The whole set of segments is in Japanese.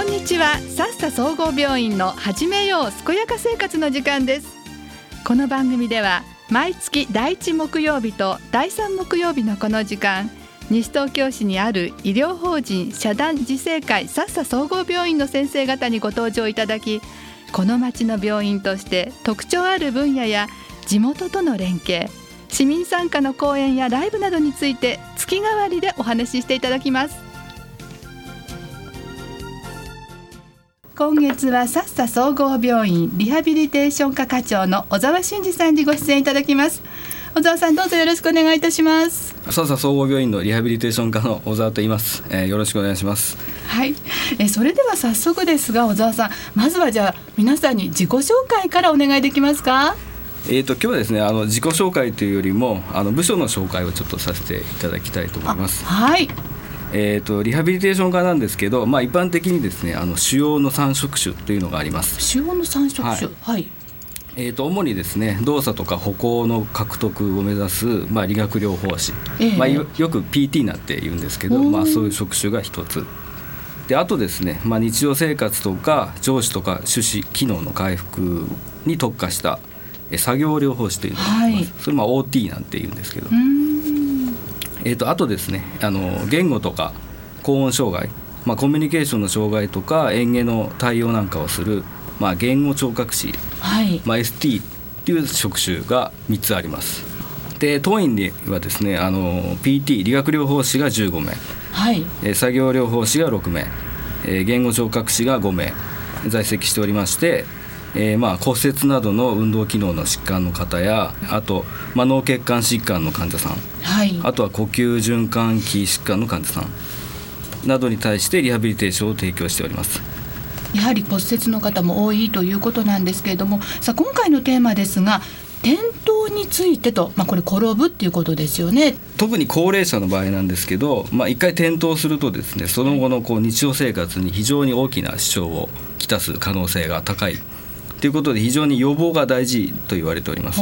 こんにちは。さっさ総合病院の始めよう健やか生活の時間です。この番組では毎月第1木曜日と第3木曜日のこの時間西東京市にある医療法人社団自生会さっさ総合病院の先生方にご登場いただきこの町の病院として特徴ある分野や地元との連携市民参加の講演やライブなどについて月替わりでお話ししていただきます。今月はさっさ総合病院リハビリテーション科課長の小沢俊二さんにご出演いただきます。小沢さんどうぞよろしくお願いいたします。さっさ総合病院のリハビリテーション科の小沢と言います、えー、よろしくお願いします。はい、えー、それでは早速ですが小沢さんまずはじゃあ皆さんに自己紹介からお願いできますか？えーと、今日はですねあの自己紹介というよりもあの部署の紹介をちょっとさせていただきたいと思います。はいえーと、リハビリテーション科なんですけど、まあ、一般的にですねあの主要の3職種というのがあります。主要の3職種はい、はい。えーと、主にですね動作とか歩行の獲得を目指す、まあ、理学療法士、えー、まあ、よく PT なんて言うんですけど、まあ、そういう職種が一つ。であとですね、まあ、日常生活とか上司とか種子機能の回復に特化した作業療法士というのがあります、はい、それまあ OT なんて言うんですけど。えーと、あとですねあの言語とか高音障害、まあ、コミュニケーションの障害とか演芸の対応なんかをする、まあ、言語聴覚士、はい。まあ、ST っていう職種が3つあります。で当院ではですねあの PT 理学療法士が15名、はい、え作業療法士が6名、え言語聴覚士が5名在籍しておりましてえー、まあ骨折などの運動機能の疾患の方やあと、まあ、脳血管疾患の患者さん、はい、あとは呼吸循環器疾患の患者さん。などに対してリハビリテーションを提供しております。やはり骨折の方も多いということなんですけれどもさあ今回のテーマですが転倒についてと、まあ、これ転ぶっていうことですよね。特に高齢者の場合なんですけど、まあ、一回転倒するとですねその後のこう日常生活に非常に大きな支障をきたす可能性が高いということで非常に予防が大事と言われております。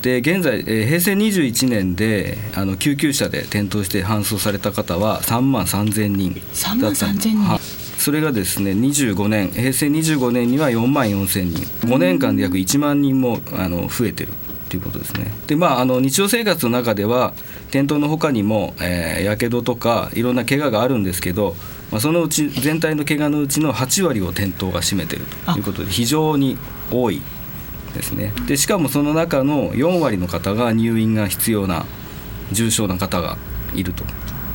で現在、えー、平成21年であの救急車で転倒して搬送された方は3万3000人3万3000人。それがですね25年平成25年には4万4000人。5年間で約1万人もあの増えてるということですね。でまああの日常生活の中では転倒のほかにもやけどとかいろんな怪我があるんですけどまあ、そのうち全体の怪我のうちの8割を転倒が占めているということで非常に多いですね。でしかもその中の4割の方が入院が必要な重症な方がいると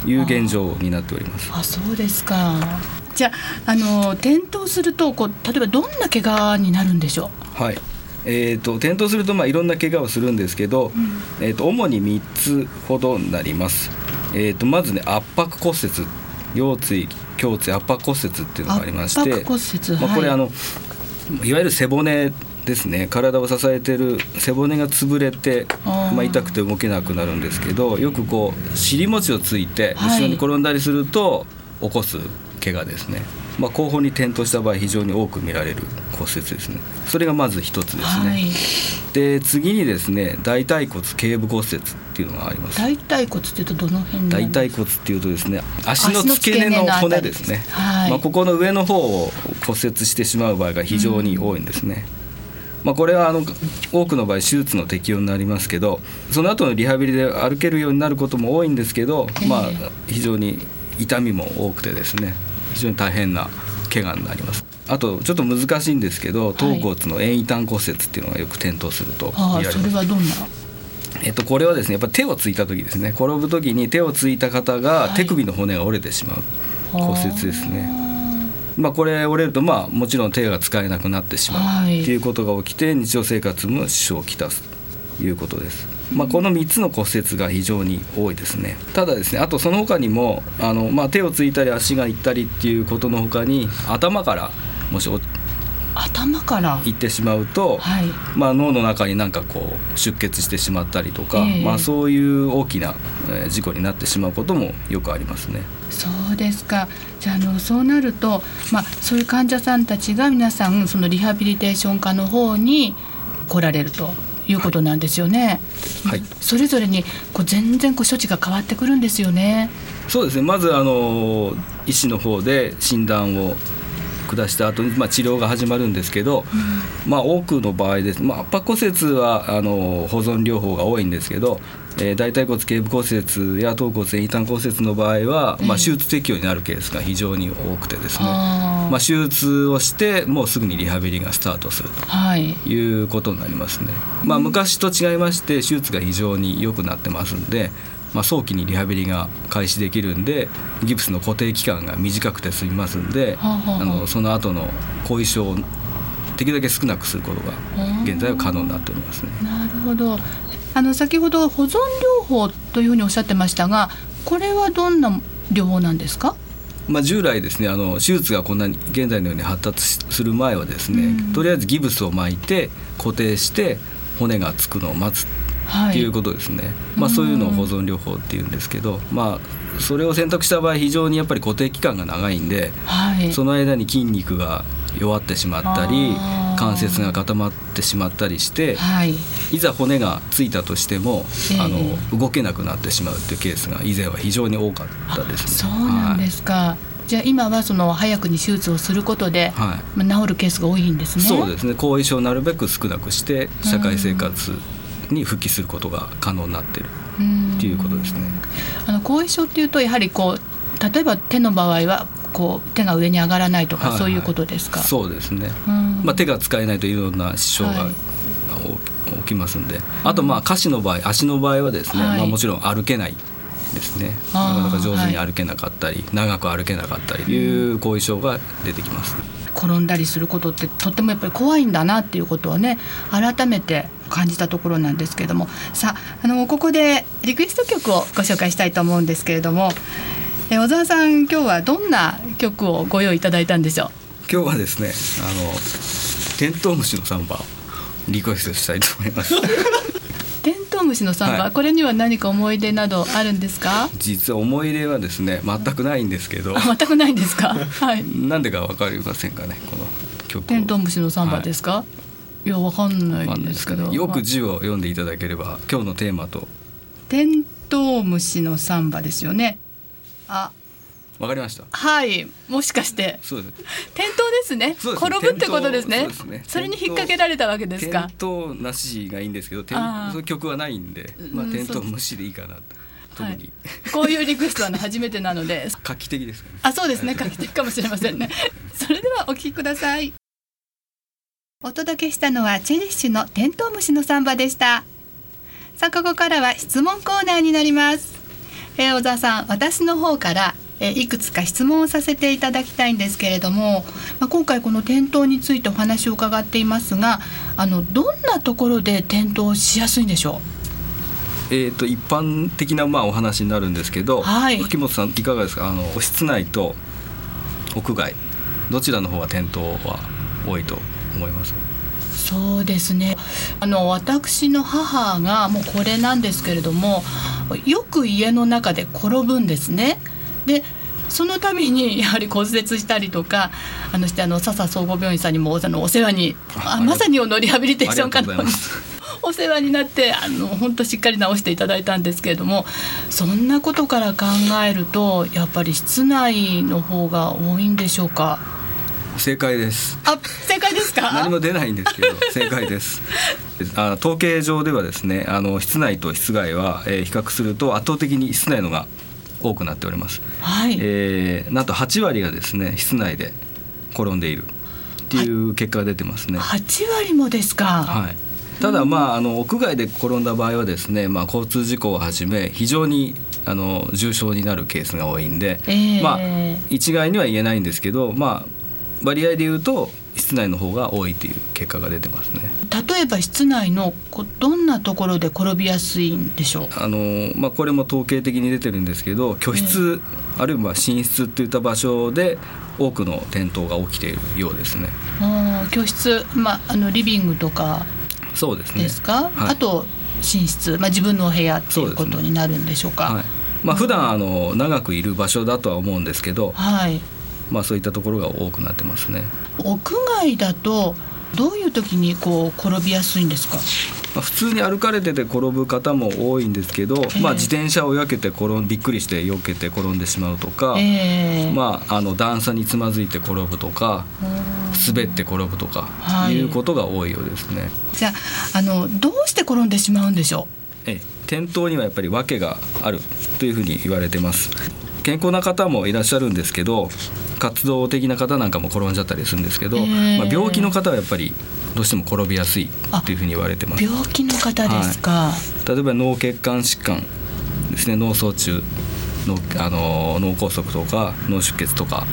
いう現状になっております。あ。そうですか。じゃあの転倒するとこう例えばどんな怪我になるんでしょう？はい。えーと、転倒するとまあいろんな怪我をするんですけど、うん、えーと、主に3つほどになります。えーと、とまずね圧迫骨折腰椎胸椎圧迫骨折っていうのがありまして、まあ、これ、あのいわゆる背骨ですね。体を支えてる背骨が潰れてまあ、痛くて動けなくなるんですけどよくこう尻餅をついて後ろに転んだりすると起こす怪我ですね。まあ、後方に転倒した場合非常に多く見られる骨折ですね。それがまず一つですね、はい、で次にですね大腿骨頸部骨折っていうのがあります。大腿骨っていうとどの辺大腿骨っていうとですね足の付け根の骨ですね、はい、まあ、ここの上の方を骨折してしまう場合が非常に多いんですね、うん、まあ、これはあの多くの場合手術の適用になりますけどその後のリハビリで歩けるようになることも多いんですけど、まあ、非常に痛みも多くてですね非常に大変な怪我になります。あとちょっと難しいんですけど頭骨の遠位端骨折っていうのがよく転倒すると見られます、それはどんなえっと、これはですねやっぱ手をついた時ですね。転ぶ時に手をついた方が手首の骨が折れてしまう骨折ですね、まあ、これ折れるとまあもちろん手が使えなくなってしまうっていうことが起きて日常生活も支障をきたす。ということです。まあ、この3つの骨折が非常に多いですね。ただですねあとその他にもあの、まあ、手をついたり足がいったりっていうことの他に頭からもし頭から？いってしまうと、はい、まあ、脳の中になんかこう出血してしまったりとか、えー、まあ、そういう大きな事故になってしまうこともよくありますね。そうですかじゃあのそうなると、まあ、そういう患者さんたちが皆さんそのリハビリテーション科の方に来られると。いうことなんですよね。はい、それぞれにこう全然こう処置が変わってくるんですよね。そうですね。まずあの医師の方で診断を下した後にまあ治療が始まるんですけど、うん、まあ多くの場合です、まあ、圧迫骨折はあの保存療法が多いんですけど、えー、大腿骨頸部骨折や頭骨前異端骨折の場合は、まあ、手術適用になるケースが非常に多くてですね、まあ、手術をしてもうすぐにリハビリがスタートするということになりますね。まあ、昔と違いまして手術が非常に良くなってますんでまあ、早期にリハビリが開始できるんでギプスの固定期間が短くて済みますんで、はあはあ、あ。のその後の後遺症をできるだけ少なくすることが現在は可能になっておりますね。なるほど。あの先ほど保存療法というふうにおっしゃってましたがこれはどんな療法なんですか？まあ、従来ですねあの手術がこんなに現在のように発達する前はですね、うん、とりあえずギブスを巻いて固定して骨がつくのを待つっていうことですね、はい、まあ、そういうのを保存療法っていうんですけど、まあ、それを選択した場合非常にやっぱり固定期間が長いんで、はい、その間に筋肉が弱ってしまったり関節が固まってしまったりして、はい、いざ骨がついたとしても、えー、あの動けなくなってしまうっていうケースが以前は非常に多かったですね。そうなんですか、はい。じゃあ今はその早くに手術をすることで、はい、まあ、治るケースが多いんですね。そうですね。後遺症をなるべく少なくして社会生活に復帰することが可能になっているっていうことですね。あの後遺症っていうとやはりこう例えば手の場合はこう手が上に上がらないとか、はいはい、そういうことですか？そうですね。まあ手が使えないといろんな支障が、はい、起きますんで、あとまあ下肢の場合、足の場合はですね、はい、まあもちろん歩けないですね。なかなか上手に歩けなかったり、はい、長く歩けなかったりいう後遺症が出てきます。転んだりすることってとってもやっぱり怖いんだなっていうことをね改めて感じたところなんですけれども。さああのここでリクエスト曲をご紹介したいと思うんですけれども。え小沢さん今日はどんな曲をご用意いただいたんでしょう？今日はですねあのテントウムシのサンバリクエストしたいと思います。テントウムシのサンバ、はい、これには何か思い出などあるんですか？実は思い出はですね全くないんですけど。全くないんですか？はい。なんでかわかりませんかねこの曲。テントウムシのサンバですか、はいいやわかんないんですけど、よく字を読んでいただければ今日のテーマと。テントウムシのサンバですよね。あ。わかりました。はい。もしかして。そうです。転倒ですね。転ぶってことですね。そ、ね、それに引っ掛けられたわけですか。転倒なしがいいんですけどその曲はないんでまあ転倒無視でいいかなと。はい、こういうリクエストは初めてなので。画期的です、ね、あそうですね。画期的かもしれませんね。それではお聞きくださいお届けしたのはチェリッシュのテントウムシのサンバでした。さあここからは質問コーナーになります、えー、小沢さん私の方からえいくつか質問をさせていただきたいんですけれども、まあ、今回この転倒についてお話を伺っていますがあのどんなところで転倒しやすいんでしょう？えーと、一般的なまあお話になるんですけど、はい、吹本さんいかがですか？あの室内と屋外どちらの方が転倒は多いと？思いますそうですねあの私の母がもうこれなんですけれどもよく家の中で転ぶんですね。でそのために やはり骨折したりとかあのしてあの笹総合病院さんにもあのお世話にあまさにのリハビリテーション科のお世話になってあの本当しっかり治していただいたんですけれどもそんなことから考えるとやっぱり室内の方が多いんでしょうか？正解です。あ正解ですか？何も出ないんですけど 正解です。あ統計上ではですねあの室内と室外は、えー、比較すると圧倒的に室内のが多くなっております、はい。えー、なんと8割がですね室内で転んでいる。っていう結果が出てますね。8割もですか？はい。ただまああの屋外で転んだ場合はですね、まあ、交通事故をはじめ非常にあの重症になるケースが多いんで、えー、まあ一概には言えないんですけど、まあ、割合で言うと室内の方が多いという結果が出てますね。例えば室内のどんなところで転びやすいんでしょう？あのまあこれも統計的に出てるんですけど、居室、あるいは寝室っていった場所で多くの転倒が起きているようですね。あ居室、まああのリビングとかそうですね。ですか？はい、あと寝室、まあ自分のお部屋っていうことになるんでしょうか？うね、はい。まあ普段あの長くいる場所だとは思うんですけど、はい。まあ、そういったところが多くなってますね。屋外だとどういう時にこう転びやすいんですか？まあ、普通に歩かれてて転ぶ方も多いんですけど、えー、まあ、自転車を避けて転んびっくりして避けて転んでしまうとか、えー、まあ、あの段差につまずいて転ぶとか滑って転ぶとか、い、いうことが多いようですね。じゃあのどうして転んでしまうんでしょう？え。転倒にはやっぱり訳があるというふうに言われてます健康な方もいらっしゃるんですけど活動的な方なんかも転んじゃったりするんですけど、まあ、病気の方はやっぱりどうしても転びやすいっていうふうに言われてます。病気の方ですか、はい、例えば脳血管疾患ですね。脳卒中のあの脳梗塞とか脳出血とか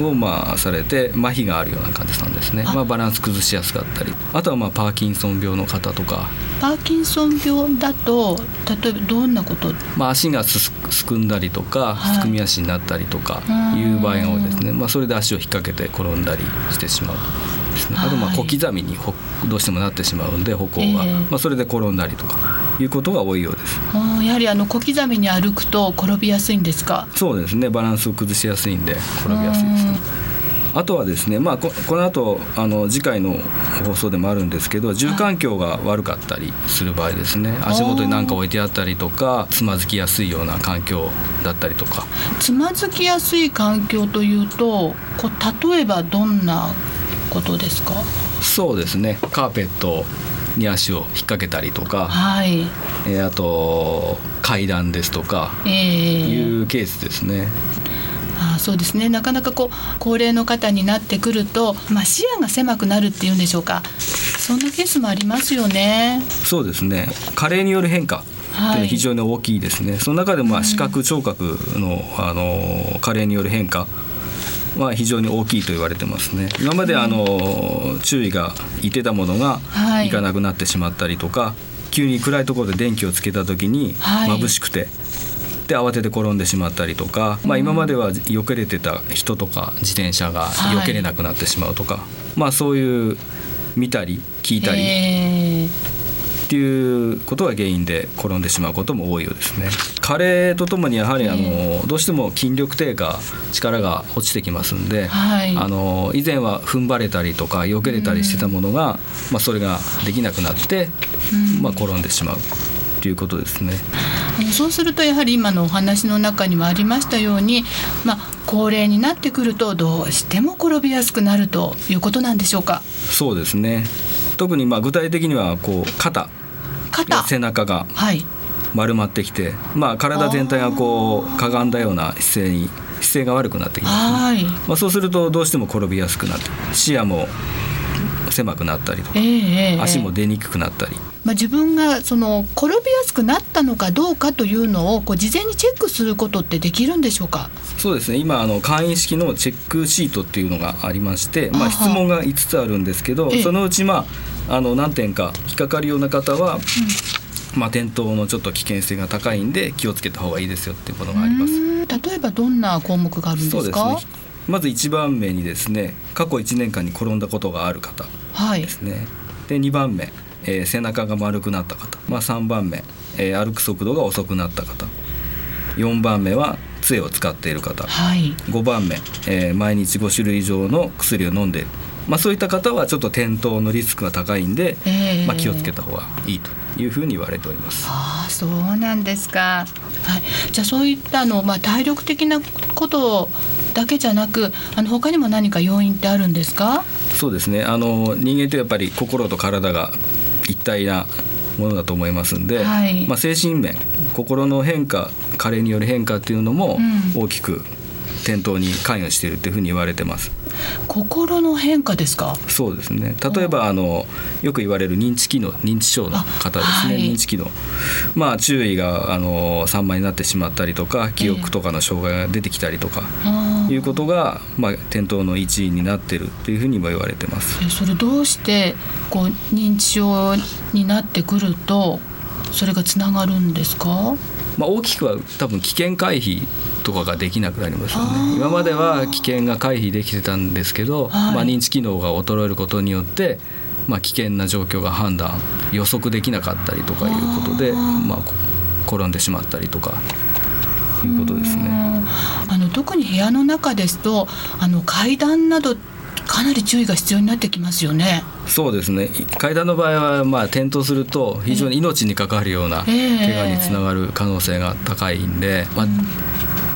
を、まあ、されて麻痺があるような患者さんですね。まあ、バランス崩しやすかったり。あとはまあパーキンソン病の方とか。パーキンソン病だと例えばどんなこと、まあ、足がすすくんだりとか、すくみ足になったりとかいう場合が多いですね、まあ、それで足を引っ掛けて転んだりしてしまう。ですね、あとまあ小刻みにどうしてもなってしまうんで歩行が、えー、まあ、それで転んだりとかいうことが多いようです。やはりあの小刻みに歩くと転びやすいんですか？そうですね。バランスを崩しやすいんで転びやすいですね。あとはですね、まあ、ここの後あの次回の放送でもあるんですけど住環境が悪かったりする場合ですね。足元に何か置いてあったりとかつまずきやすいような環境だったりとか。つまずきやすい環境というとこう例えばどんなことですか？そうですね。カーペットに足を引っ掛けたりとか、はい、えー、あと階段ですとか、えー、いうケースですね。あそうですね。なかなかこう高齢の方になってくると、まあ、視野が狭くなるっていうんでしょうか。そんなケースもありますよね。そうですね。加齢による変化とい非常に大きいですね、はい、その中でも視覚聴覚のあの加齢による変化は非常に大きいと言われてますね。今まであの、注意がいてたものがい。かなくなってしまったりとか、はい、急に暗いところで電気をつけた時に眩しくて、で慌てて転んでしまったりとか、まあ、今までは避けれてた人とか自転車が避けれなくなってしまうとか、はい、まあそういう見たり聞いたりっていうことが原因で転んでしまうことも多いようですね。加齢とともにやはりあのどうしても筋力低下力が落ちてきますんで、はい、あの以前は踏ん張れたりとか避けれたりしてたものが、まあ、それができなくなって、まあ、転んでしまうということですね。そうするとやはり今のお話の中にもありましたように、まあ、高齢になってくるとどうしても転びやすくなるということなんでしょうか？そうですね特にまあ具体的にはこう肩。肩。背中が丸まってきて、まあ、体全体がこうかがんだような姿勢に姿勢が悪くなってきます、まあ、そうするとどうしても転びやすくなって視野も狭くなったりとか、えー、足も出にくくなったり。まあ、自分がその転びやすくなったのかどうかというのをこう事前にチェックすることってできるんでしょうか？そうですね。今あの簡易式のチェックシートっていうのがありまして、まあ、質問が5つあるんですけど、そのうち、まあ、あの何点か引っかかるような方は、うん。まあ、転倒のちょっと危険性が高いんで気をつけた方がいいですよっていうことがあります。例えばどんな項目があるんですか、ね、まず1番目にですね過去1年間に転んだことがある方ですね、はい、で2番目えー、背中が丸くなった方、まあ、3番目、えー、歩く速度が遅くなった方4番目は杖を使っている方、はい、5番目、えー、毎日5種類以上の薬を飲んでいる、まあ、そういった方はちょっと転倒のリスクが高いんで、えー、まあ、気をつけた方がいいというふうに言われております。あそうなんですか、はい、じゃあそういったの、まあ、体力的なことだけじゃなくあの他にも何か要因ってあるんですか？そうですね。あの人間ってやっぱり心と体が一体なものだと思いますんで、はい、まあ、精神面心の変化加齢による変化っていうのも大きく転倒に関与しているというふうに言われてます。心の変化ですか？そうですね。例えばあのよく言われる認知機能認知症の方ですね、はい、認知機能。まあ注意があの散漫になってしまったりとか記憶とかの障害が出てきたりとか、えー、いうことが、まあ、転倒の一因になってるというふうにも言われてます。それどうしてこう認知症になってくるとそれがつながるんですか？まあ、大きくは多分危険回避とかができなくなりますよね。今までは危険が回避できてたんですけど、はい、まあ、認知機能が衰えることによってまあ、危険な状況が判断予測できなかったりとかいうことでまあ、転んでしまったりとかいうことですね。あの特に部屋の中ですとあの階段などかなり注意が必要になってきますよね。そうですね。階段の場合はまあ転倒すると非常に命に関わるような怪我につながる可能性が高いんで、まあ、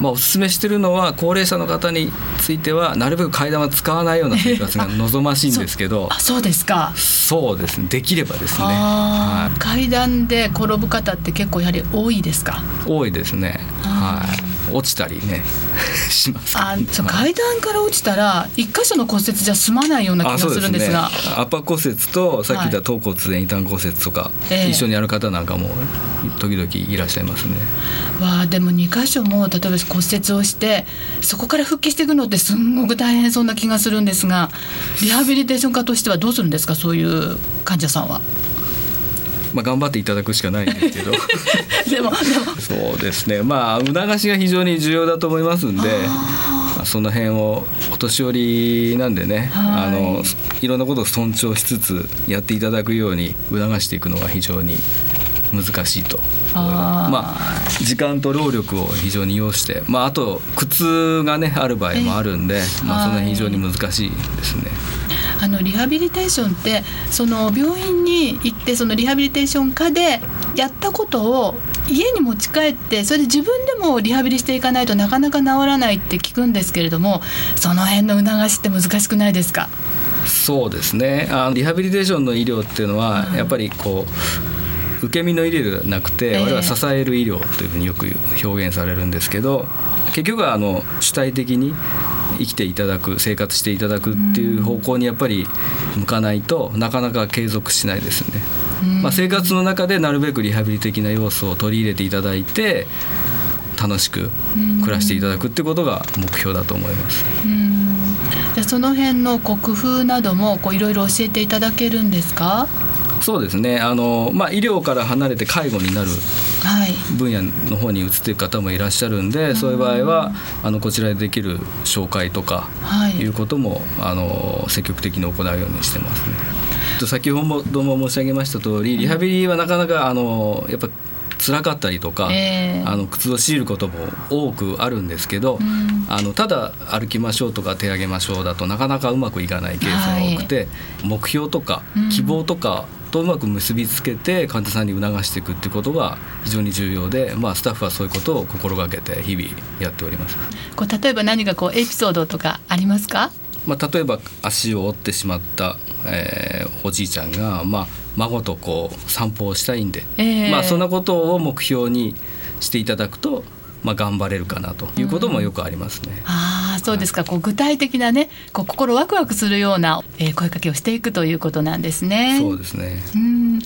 まあ、お勧めしてるのは高齢者の方についてはなるべく階段は使わないような生活が望ましいんですけど、あそうですか。そうですね。できればですね、はい、階段で転ぶ方って結構やはり多いですか？多いですね。はい落ちたりね します。あそう階段から落ちたら一箇所の骨折じゃ済まないような気がするんですが、ね、圧迫骨折とさっき言った頭骨前異端骨折とか、はい、一緒にやる方なんかも時々いらっしゃいますね。えー、わあでも2箇所も例えば骨折をしてそこから復帰していくのってすんごく大変そうな気がするんですがリハビリテーション科としてはどうするんですか？そういう患者さんは。まあ、頑張っていただくしかないんですけど。でもそうですね。まあ促しが非常に重要だと思いますんでまあ、その辺をお年寄りなんでね、はい、あのいろんなことを尊重しつつやっていただくように促していくのが非常に難しいとまあ時間と労力を非常に要して、まあ、あと苦痛がねある場合もあるんで、まあ、その辺非常に難しいですね。あのリハビリテーションってその病院に行ってそのリハビリテーション科でやったことを家に持ち帰ってそれで自分でもリハビリしていかないとなかなか治らないって聞くんですけれどもその辺の促しって難しくないですか？そうですね。あのリハビリテーションの医療っていうのはやっぱりこう、受け身の医療ではなくて、我々は支える医療というふうによく表現されるんですけど結局はあの主体的に生きていただく生活していただくっていう方向にやっぱり向かないとなかなか継続しないですね。まあ、生活の中でなるべくリハビリ的な要素を取り入れていただいて楽しく暮らしていただくってことが目標だと思います。じゃその辺のこう工夫などもいろいろ教えていただけるんですか？そうですね。あの、まあ、医療から離れて介護になる分野の方に移っていく方もいらっしゃるんで、はい、そういう場合はあのこちらでできる紹介とかい。うことも、はい、あの積極的に行うようにしてますね。先ほども申し上げました通りリハビリはなかなかあのやっぱ辛かったりとか、えー、あの靴を強いることも多くあるんですけど、うん、あのただ歩きましょうとか手上げましょうだとなかなかうまくいかないケースが多くて、はい、目標とか希望とかとうまく結びつけて患者さんに促していくっていうことが非常に重要で、まあ、スタッフはそういうことを心がけて日々やっております。こう例えば何かこうエピソードとかありますか？まあ、例えば足を折ってしまった、えー、おじいちゃんが、まあ、孫とこう散歩をしたいんで、えー、まあ、そんなことを目標にしていただくとまあ、頑張れるかなということもよくありますね。うん、あそうですか、こう具体的なねこう心ワクワクするような、えー、声かけをしていくということなんですね。そうですねうん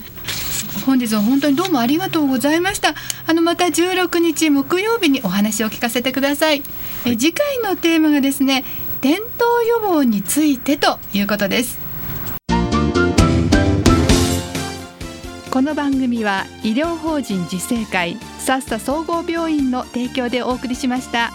本日は本当にどうもありがとうございました。あのまた16日木曜日にお話を聞かせてください。はい、え次回のテーマがですね、転倒予防についてということです。この番組は医療法人自生会さっさ総合病院の提供でお送りしました。